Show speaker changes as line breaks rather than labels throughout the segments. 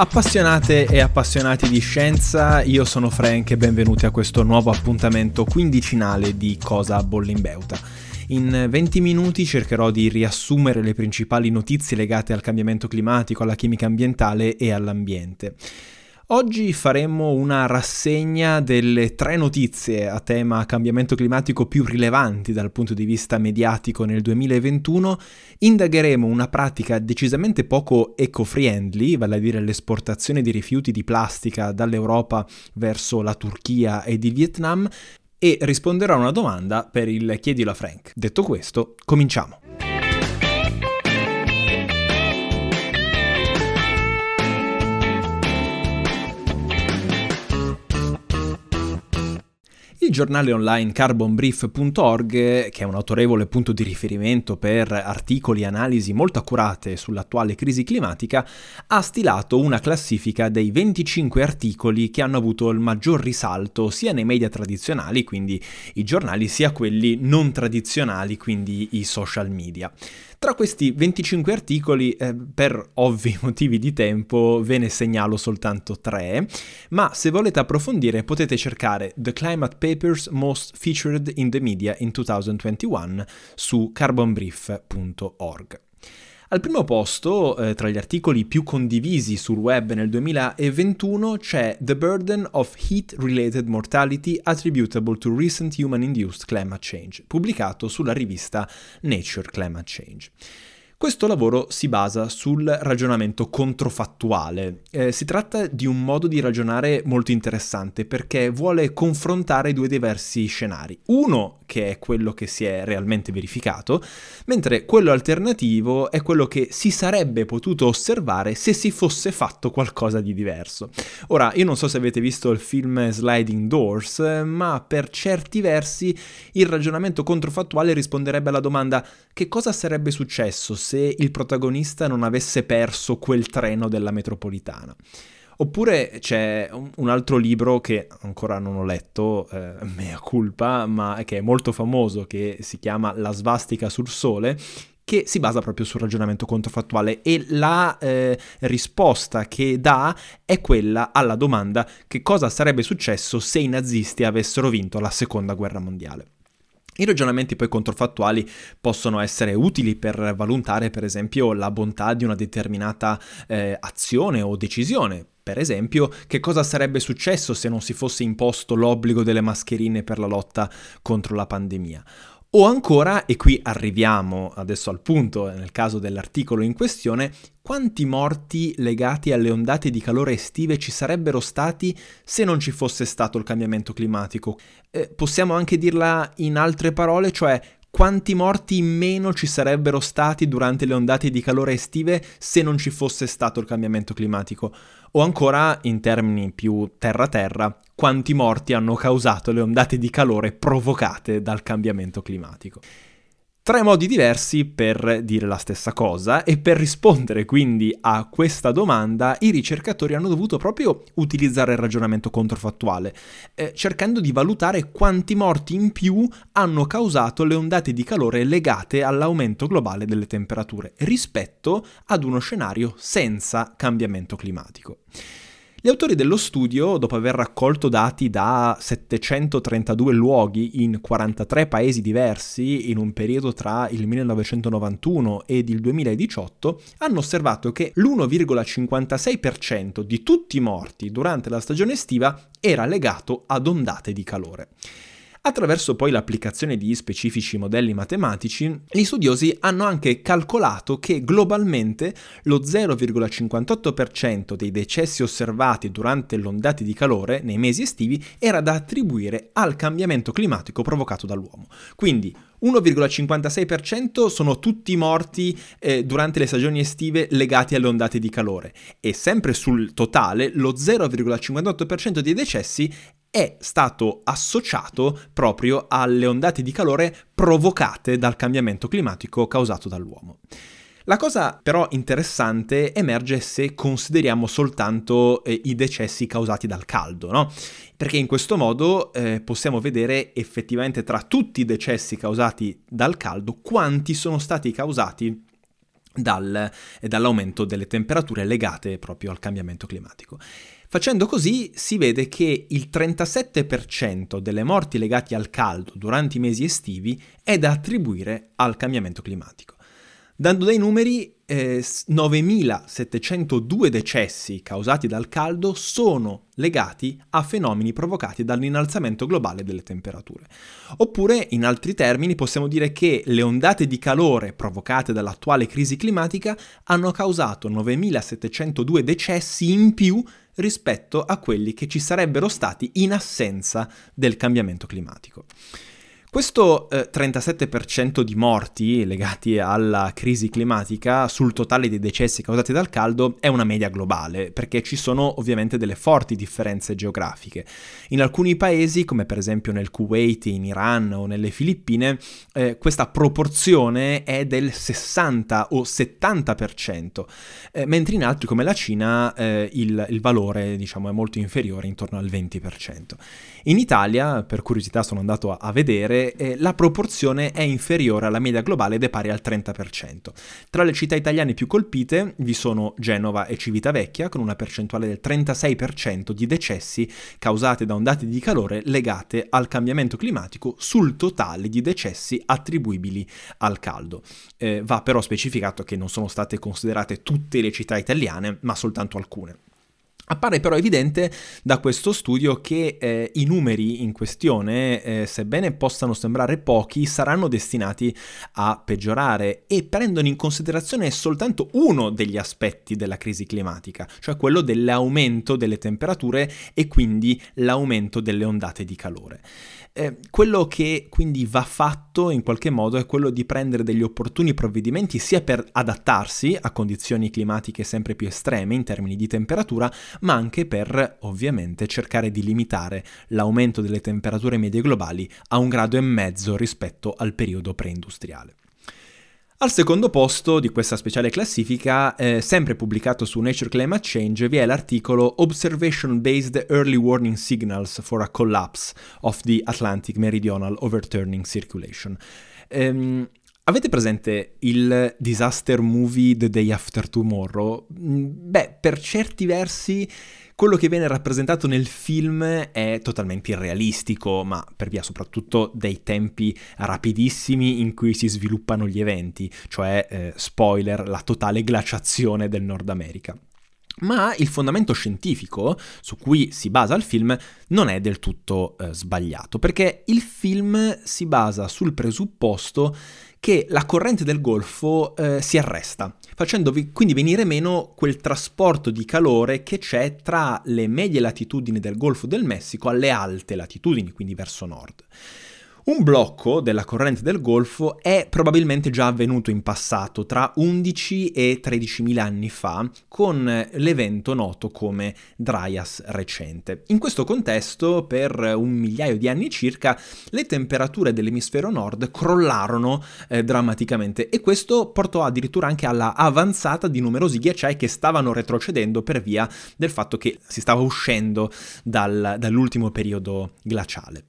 Appassionate e appassionati di scienza, io sono Frank e benvenuti a questo nuovo appuntamento quindicinale di Cosa bolle in beuta. In 20 minuti cercherò di riassumere le principali notizie legate al cambiamento climatico, alla chimica ambientale e all'ambiente. Oggi faremo una rassegna delle tre notizie a tema cambiamento climatico più rilevanti dal punto di vista mediatico nel 2021. Indagheremo una pratica decisamente poco eco-friendly, vale a dire l'esportazione di rifiuti di plastica dall'Europa verso la Turchia ed il Vietnam, e risponderò a una domanda per il Chiedilo a Frank. Detto questo, cominciamo. Il giornale online carbonbrief.org, che è un autorevole punto di riferimento per articoli e analisi molto accurate sull'attuale crisi climatica, ha stilato una classifica dei 25 articoli che hanno avuto il maggior risalto sia nei media tradizionali, quindi i giornali, sia quelli non tradizionali, quindi i social media. Tra questi 25 articoli, eh, per ovvi motivi di tempo, ve ne segnalo soltanto tre, ma se volete approfondire potete cercare The Climate Papers Most Featured in the Media in 2021 su carbonbrief.org. Al primo posto, eh, tra gli articoli più condivisi sul web nel 2021, c'è The Burden of Heat-Related Mortality Attributable to Recent Human-Induced Climate Change, pubblicato sulla rivista Nature Climate Change. Questo lavoro si basa sul ragionamento controfattuale. Eh, si tratta di un modo di ragionare molto interessante perché vuole confrontare due diversi scenari. Uno, che è quello che si è realmente verificato, mentre quello alternativo è quello che si sarebbe potuto osservare se si fosse fatto qualcosa di diverso. Ora, io non so se avete visto il film Sliding Doors, ma per certi versi il ragionamento controfattuale risponderebbe alla domanda che cosa sarebbe successo se il protagonista non avesse perso quel treno della metropolitana. Oppure c'è un altro libro che ancora non ho letto, eh, mea culpa, ma che è molto famoso, che si chiama La svastica sul sole, che si basa proprio sul ragionamento controfattuale e la eh, risposta che dà è quella alla domanda che cosa sarebbe successo se i nazisti avessero vinto la seconda guerra mondiale. I ragionamenti poi controfattuali possono essere utili per valutare per esempio la bontà di una determinata eh, azione o decisione. Per esempio, che cosa sarebbe successo se non si fosse imposto l'obbligo delle mascherine per la lotta contro la pandemia? O ancora, e qui arriviamo adesso al punto nel caso dell'articolo in questione, quanti morti legati alle ondate di calore estive ci sarebbero stati se non ci fosse stato il cambiamento climatico? Eh, possiamo anche dirla in altre parole, cioè quanti morti in meno ci sarebbero stati durante le ondate di calore estive se non ci fosse stato il cambiamento climatico? O ancora, in termini più terra-terra, quanti morti hanno causato le ondate di calore provocate dal cambiamento climatico. Tre modi diversi per dire la stessa cosa e per rispondere quindi a questa domanda i ricercatori hanno dovuto proprio utilizzare il ragionamento controfattuale, eh, cercando di valutare quanti morti in più hanno causato le ondate di calore legate all'aumento globale delle temperature rispetto ad uno scenario senza cambiamento climatico. Gli autori dello studio, dopo aver raccolto dati da 732 luoghi in 43 paesi diversi in un periodo tra il 1991 ed il 2018, hanno osservato che l'1,56% di tutti i morti durante la stagione estiva era legato ad ondate di calore. Attraverso poi l'applicazione di specifici modelli matematici, gli studiosi hanno anche calcolato che globalmente lo 0,58% dei decessi osservati durante le ondate di calore nei mesi estivi era da attribuire al cambiamento climatico provocato dall'uomo. Quindi 1,56% sono tutti morti eh, durante le stagioni estive legati alle ondate di calore e sempre sul totale lo 0,58% dei decessi è stato associato proprio alle ondate di calore provocate dal cambiamento climatico causato dall'uomo. La cosa però interessante emerge se consideriamo soltanto eh, i decessi causati dal caldo, no? Perché in questo modo eh, possiamo vedere effettivamente tra tutti i decessi causati dal caldo quanti sono stati causati dal, dall'aumento delle temperature legate proprio al cambiamento climatico. Facendo così si vede che il 37% delle morti legate al caldo durante i mesi estivi è da attribuire al cambiamento climatico. Dando dei numeri, eh, 9.702 decessi causati dal caldo sono legati a fenomeni provocati dall'innalzamento globale delle temperature. Oppure, in altri termini, possiamo dire che le ondate di calore provocate dall'attuale crisi climatica hanno causato 9.702 decessi in più rispetto a quelli che ci sarebbero stati in assenza del cambiamento climatico. Questo eh, 37% di morti legati alla crisi climatica sul totale dei decessi causati dal caldo è una media globale, perché ci sono ovviamente delle forti differenze geografiche. In alcuni paesi, come per esempio nel Kuwait, in Iran o nelle Filippine, eh, questa proporzione è del 60 o 70%, eh, mentre in altri come la Cina eh, il, il, valore diciamo, è molto inferiore, intorno al 20%. In Italia, per curiosità sono andato a, a vedere, eh, la proporzione è inferiore alla media globale ed è pari al 30%. Tra le città italiane più colpite vi sono Genova e Civitavecchia, con una percentuale del 36% di decessi causati da ondate di calore legate al cambiamento climatico sul totale di decessi attribuibili al caldo. Eh, va però specificato che non sono state considerate tutte le città italiane, ma soltanto alcune. Appare però evidente da questo studio che eh, i numeri in questione, eh, sebbene possano sembrare pochi, saranno destinati a peggiorare e prendono in considerazione soltanto uno degli aspetti della crisi climatica, cioè quello dell'aumento delle temperature e quindi l'aumento delle ondate di calore. Eh, quello che quindi va fatto in qualche modo è quello di prendere degli opportuni provvedimenti sia per adattarsi a condizioni climatiche sempre più estreme in termini di temperatura, ma anche per ovviamente cercare di limitare l'aumento delle temperature medie globali a un grado e mezzo rispetto al periodo preindustriale. Al secondo posto di questa speciale classifica, eh, sempre pubblicato su Nature Climate Change, vi è l'articolo Observation Based Early Warning Signals for a Collapse of the Atlantic Meridional Overturning Circulation. Ehm, Avete presente il disaster movie The Day After Tomorrow? Mm, beh, per certi versi quello che viene rappresentato nel film è totalmente irrealistico, ma per via soprattutto dei tempi rapidissimi in cui si sviluppano gli eventi, cioè, eh, spoiler, la totale glaciazione del Nord America. Ma il fondamento scientifico su cui si basa il film non è del tutto eh, sbagliato, perché il film si basa sul presupposto che la corrente del Golfo eh, si arresta, facendo quindi venire meno quel trasporto di calore che c'è tra le medie latitudini del Golfo del Messico alle alte latitudini, quindi verso nord. Un blocco della corrente del Golfo è probabilmente già avvenuto in passato, tra 11 e 13.000 anni fa, con l'evento noto come Dryas recente. In questo contesto, per un migliaio di anni circa, le temperature dell'emisfero nord crollarono eh, drammaticamente e questo portò addirittura anche alla avanzata di numerosi ghiacciai che stavano retrocedendo per via del fatto che si stava uscendo dal, dall'ultimo periodo glaciale.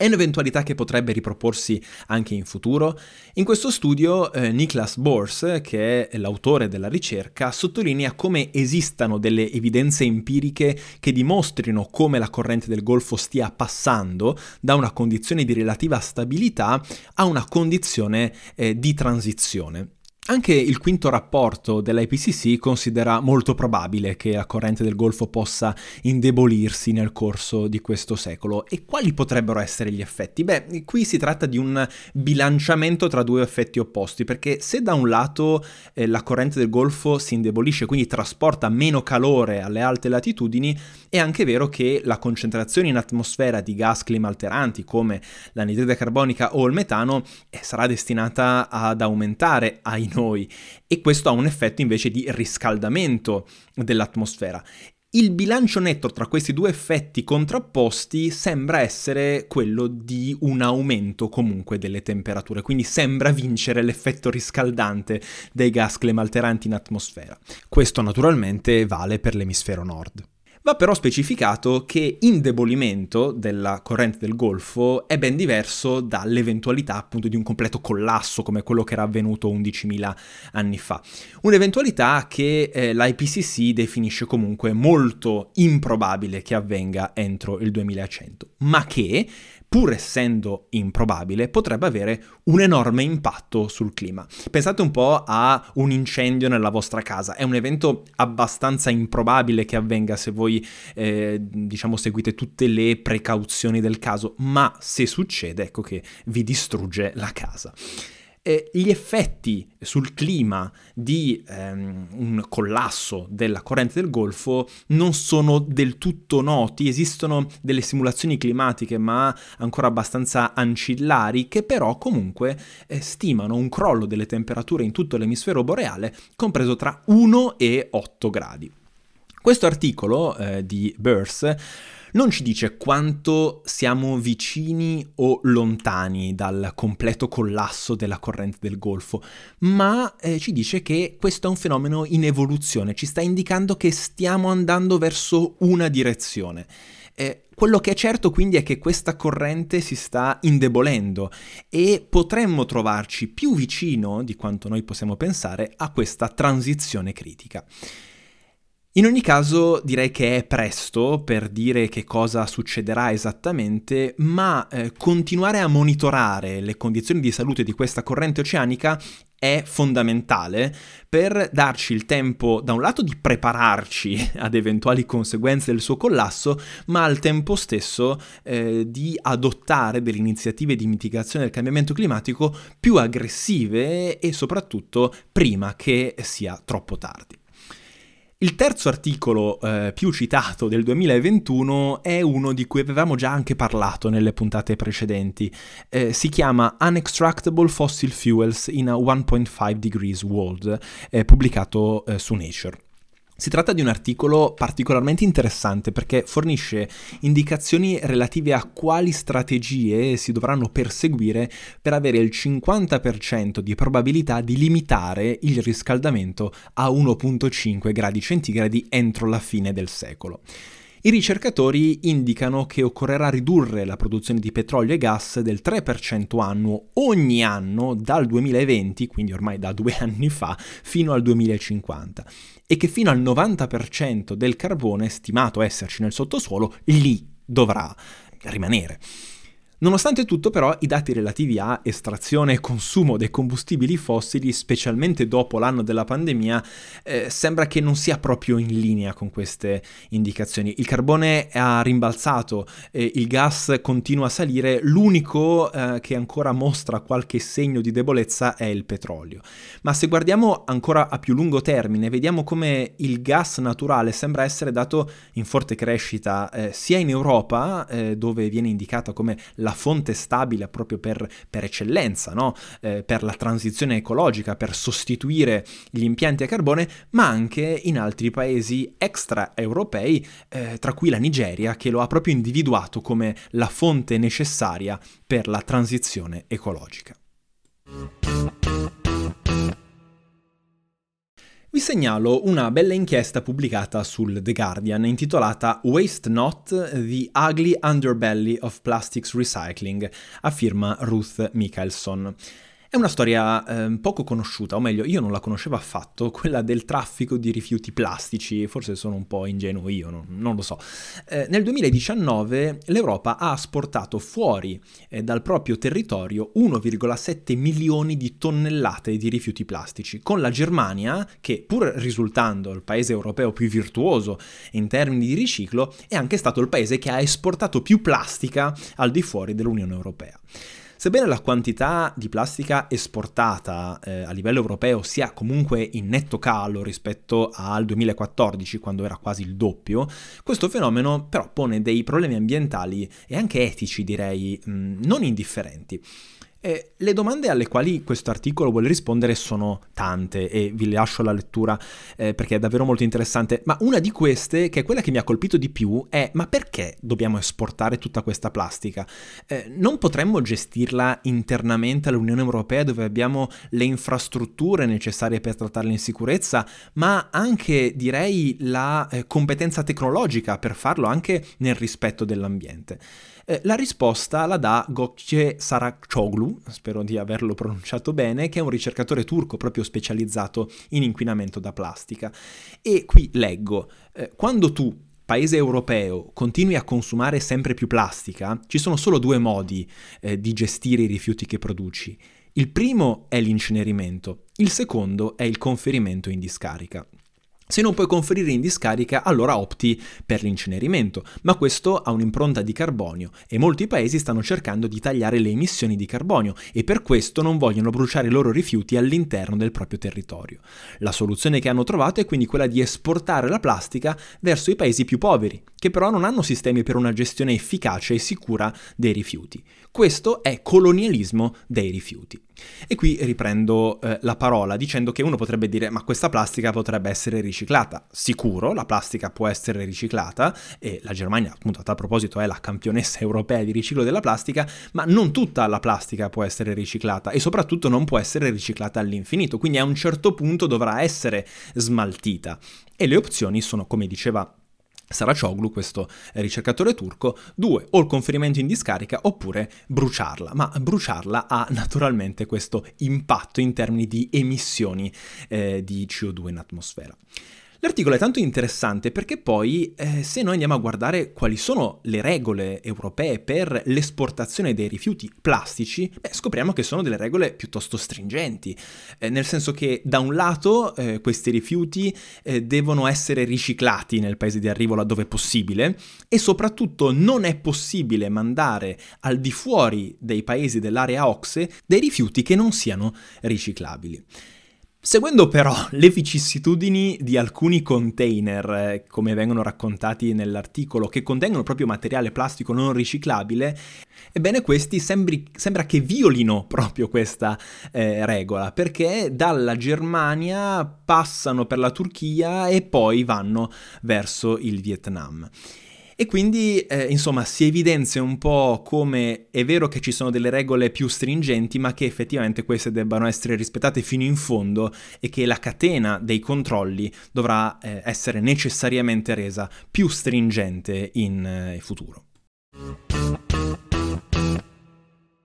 È un'eventualità che potrebbe riproporsi anche in futuro? In questo studio eh, Niklas Bors, che è l'autore della ricerca, sottolinea come esistano delle evidenze empiriche che dimostrino come la corrente del Golfo stia passando da una condizione di relativa stabilità a una condizione eh, di transizione. Anche il quinto rapporto dell'IPCC considera molto probabile che la corrente del Golfo possa indebolirsi nel corso di questo secolo. E quali potrebbero essere gli effetti? Beh, qui si tratta di un bilanciamento tra due effetti opposti, perché se da un lato eh, la corrente del Golfo si indebolisce, quindi trasporta meno calore alle alte latitudini, è anche vero che la concentrazione in atmosfera di gas climalteranti come l'anidride carbonica o il metano eh, sarà destinata ad aumentare ai noi e questo ha un effetto invece di riscaldamento dell'atmosfera. Il bilancio netto tra questi due effetti contrapposti sembra essere quello di un aumento comunque delle temperature, quindi sembra vincere l'effetto riscaldante dei gas climalteranti in atmosfera. Questo naturalmente vale per l'emisfero nord. Va però specificato che indebolimento della corrente del Golfo è ben diverso dall'eventualità appunto di un completo collasso come quello che era avvenuto 11.000 anni fa. Un'eventualità che eh, l'IPCC definisce comunque molto improbabile che avvenga entro il 2100, ma che pur essendo improbabile, potrebbe avere un enorme impatto sul clima. Pensate un po' a un incendio nella vostra casa, è un evento abbastanza improbabile che avvenga se voi eh, diciamo seguite tutte le precauzioni del caso, ma se succede, ecco che vi distrugge la casa eh, gli effetti sul clima di ehm, un collasso della corrente del Golfo non sono del tutto noti, esistono delle simulazioni climatiche ma ancora abbastanza ancillari che però comunque eh, stimano un crollo delle temperature in tutto l'emisfero boreale compreso tra 1 e 8 gradi. Questo articolo eh, di Burst non ci dice quanto siamo vicini o lontani dal completo collasso della corrente del Golfo, ma eh, ci dice che questo è un fenomeno in evoluzione, ci sta indicando che stiamo andando verso una direzione. Eh, quello che è certo quindi è che questa corrente si sta indebolendo e potremmo trovarci più vicino di quanto noi possiamo pensare a questa transizione critica. In ogni caso direi che è presto per dire che cosa succederà esattamente, ma eh, continuare a monitorare le condizioni di salute di questa corrente oceanica è fondamentale per darci il tempo da un lato di prepararci ad eventuali conseguenze del suo collasso, ma al tempo stesso eh, di adottare delle iniziative di mitigazione del cambiamento climatico più aggressive e soprattutto prima che sia troppo tardi. Il terzo articolo eh, più citato del 2021 è uno di cui avevamo già anche parlato nelle puntate precedenti. Eh, si chiama Unextractable Fossil Fuels in a 1.5 Degrees World, eh, pubblicato eh, su Nature. Si tratta di un articolo particolarmente interessante perché fornisce indicazioni relative a quali strategie si dovranno perseguire per avere il 50% di probabilità di limitare il riscaldamento a 1.5 gradi centigradi entro la fine del secolo. I ricercatori indicano che occorrerà ridurre la produzione di petrolio e gas del 3% annuo ogni anno dal 2020, quindi ormai da due anni fa, fino al 2050 e che fino al 90% del carbone stimato esserci nel sottosuolo lì dovrà rimanere. Nonostante tutto però i dati relativi a estrazione e consumo dei combustibili fossili, specialmente dopo l'anno della pandemia, eh, sembra che non sia proprio in linea con queste indicazioni. Il carbone ha rimbalzato, eh, il gas continua a salire, l'unico eh, che ancora mostra qualche segno di debolezza è il petrolio. Ma se guardiamo ancora a più lungo termine, vediamo come il gas naturale sembra essere dato in forte crescita eh, sia in Europa, eh, dove viene indicata come la la fonte stabile proprio per, per eccellenza, no? eh, per la transizione ecologica, per sostituire gli impianti a carbone, ma anche in altri paesi extraeuropei, eh, tra cui la Nigeria, che lo ha proprio individuato come la fonte necessaria per la transizione ecologica. Vi segnalo una bella inchiesta pubblicata sul The Guardian intitolata Waste Not, The Ugly Underbelly of Plastics Recycling, a firma Ruth Michelson. È una storia eh, poco conosciuta, o meglio, io non la conoscevo affatto, quella del traffico di rifiuti plastici, forse sono un po' ingenuo io, no? non lo so. Eh, nel 2019 l'Europa ha esportato fuori eh, dal proprio territorio 1,7 milioni di tonnellate di rifiuti plastici, con la Germania, che pur risultando il paese europeo più virtuoso in termini di riciclo, è anche stato il paese che ha esportato più plastica al di fuori dell'Unione Europea. Sebbene la quantità di plastica esportata eh, a livello europeo sia comunque in netto calo rispetto al 2014, quando era quasi il doppio, questo fenomeno però pone dei problemi ambientali e anche etici, direi, mh, non indifferenti. Eh, le domande alle quali questo articolo vuole rispondere sono tante e vi lascio la lettura eh, perché è davvero molto interessante, ma una di queste, che è quella che mi ha colpito di più, è ma perché dobbiamo esportare tutta questa plastica? Eh, non potremmo gestirla internamente all'Unione Europea dove abbiamo le infrastrutture necessarie per trattarla in sicurezza, ma anche direi la eh, competenza tecnologica per farlo anche nel rispetto dell'ambiente. Eh, la risposta la dà Gökçe Sarakoglu, spero di averlo pronunciato bene, che è un ricercatore turco proprio specializzato in inquinamento da plastica. E qui leggo, eh, quando tu paese europeo continui a consumare sempre più plastica, ci sono solo due modi eh, di gestire i rifiuti che produci. Il primo è l'incenerimento, il secondo è il conferimento in discarica. Se non puoi conferire in discarica, allora opti per l'incenerimento, ma questo ha un'impronta di carbonio e molti paesi stanno cercando di tagliare le emissioni di carbonio e per questo non vogliono bruciare i loro rifiuti all'interno del proprio territorio. La soluzione che hanno trovato è quindi quella di esportare la plastica verso i paesi più poveri, che però non hanno sistemi per una gestione efficace e sicura dei rifiuti. Questo è colonialismo dei rifiuti. E qui riprendo eh, la parola dicendo che uno potrebbe dire ma questa plastica potrebbe essere riciclata. Sicuro, la plastica può essere riciclata e la Germania appunto a tal proposito è la campionessa europea di riciclo della plastica, ma non tutta la plastica può essere riciclata e soprattutto non può essere riciclata all'infinito, quindi a un certo punto dovrà essere smaltita. E le opzioni sono, come diceva Saracoglu, questo ricercatore turco, due, o il conferimento in discarica oppure bruciarla, ma bruciarla ha naturalmente questo impatto in termini di emissioni eh, di CO2 in atmosfera. L'articolo è tanto interessante perché poi eh, se noi andiamo a guardare quali sono le regole europee per l'esportazione dei rifiuti plastici, beh, scopriamo che sono delle regole piuttosto stringenti, eh, nel senso che da un lato eh, questi rifiuti eh, devono essere riciclati nel paese di arrivo laddove possibile e soprattutto non è possibile mandare al di fuori dei paesi dell'area OXE dei rifiuti che non siano riciclabili. Seguendo però le vicissitudini di alcuni container, eh, come vengono raccontati nell'articolo, che contengono proprio materiale plastico non riciclabile, ebbene questi sembri, sembra che violino proprio questa eh, regola, perché dalla Germania passano per la Turchia e poi vanno verso il Vietnam. E quindi, eh, insomma, si evidenzia un po' come è vero che ci sono delle regole più stringenti, ma che effettivamente queste debbano essere rispettate fino in fondo e che la catena dei controlli dovrà eh, essere necessariamente resa più stringente in eh, futuro.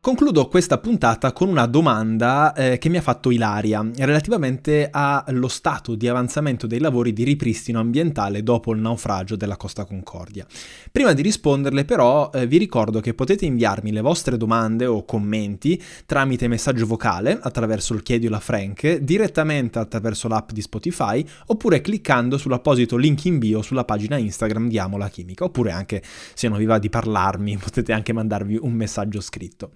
Concludo questa puntata con una domanda eh, che mi ha fatto Ilaria relativamente allo stato di avanzamento dei lavori di ripristino ambientale dopo il naufragio della Costa Concordia. Prima di risponderle però eh, vi ricordo che potete inviarmi le vostre domande o commenti tramite messaggio vocale attraverso il Chiediola Frank, direttamente attraverso l'app di Spotify oppure cliccando sull'apposito link in bio sulla pagina Instagram di Amo la Chimica oppure anche se non vi va di parlarmi potete anche mandarvi un messaggio scritto.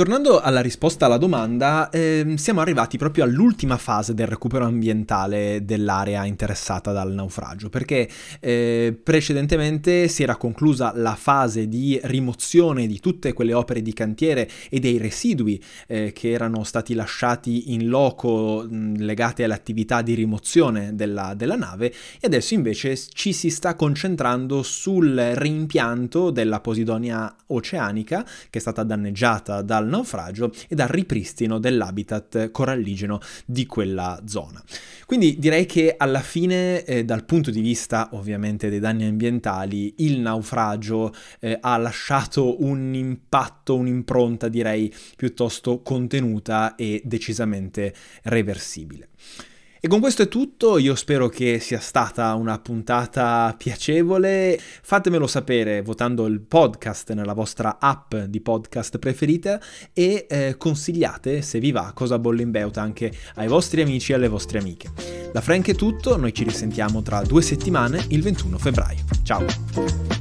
Tornando alla risposta alla domanda, eh, siamo arrivati proprio all'ultima fase del recupero ambientale dell'area interessata dal naufragio, perché eh, precedentemente si era conclusa la fase di rimozione di tutte quelle opere di cantiere e dei residui eh, che erano stati lasciati in loco mh, legati alle attività di rimozione della, della nave e adesso invece ci si sta concentrando sul rimpianto della Posidonia oceanica che è stata danneggiata dal naufragio e dal ripristino dell'habitat coralligeno di quella zona. Quindi direi che alla fine, eh, dal punto di vista ovviamente dei danni ambientali, il naufragio eh, ha lasciato un impatto, un'impronta direi piuttosto contenuta e decisamente reversibile. E con questo è tutto, io spero che sia stata una puntata piacevole, fatemelo sapere votando il podcast nella vostra app di podcast preferita e eh, consigliate, se vi va, Cosa Bolle in Beuta anche ai vostri amici e alle vostre amiche. Da Frank è tutto, noi ci risentiamo tra due settimane, il 21 febbraio. Ciao!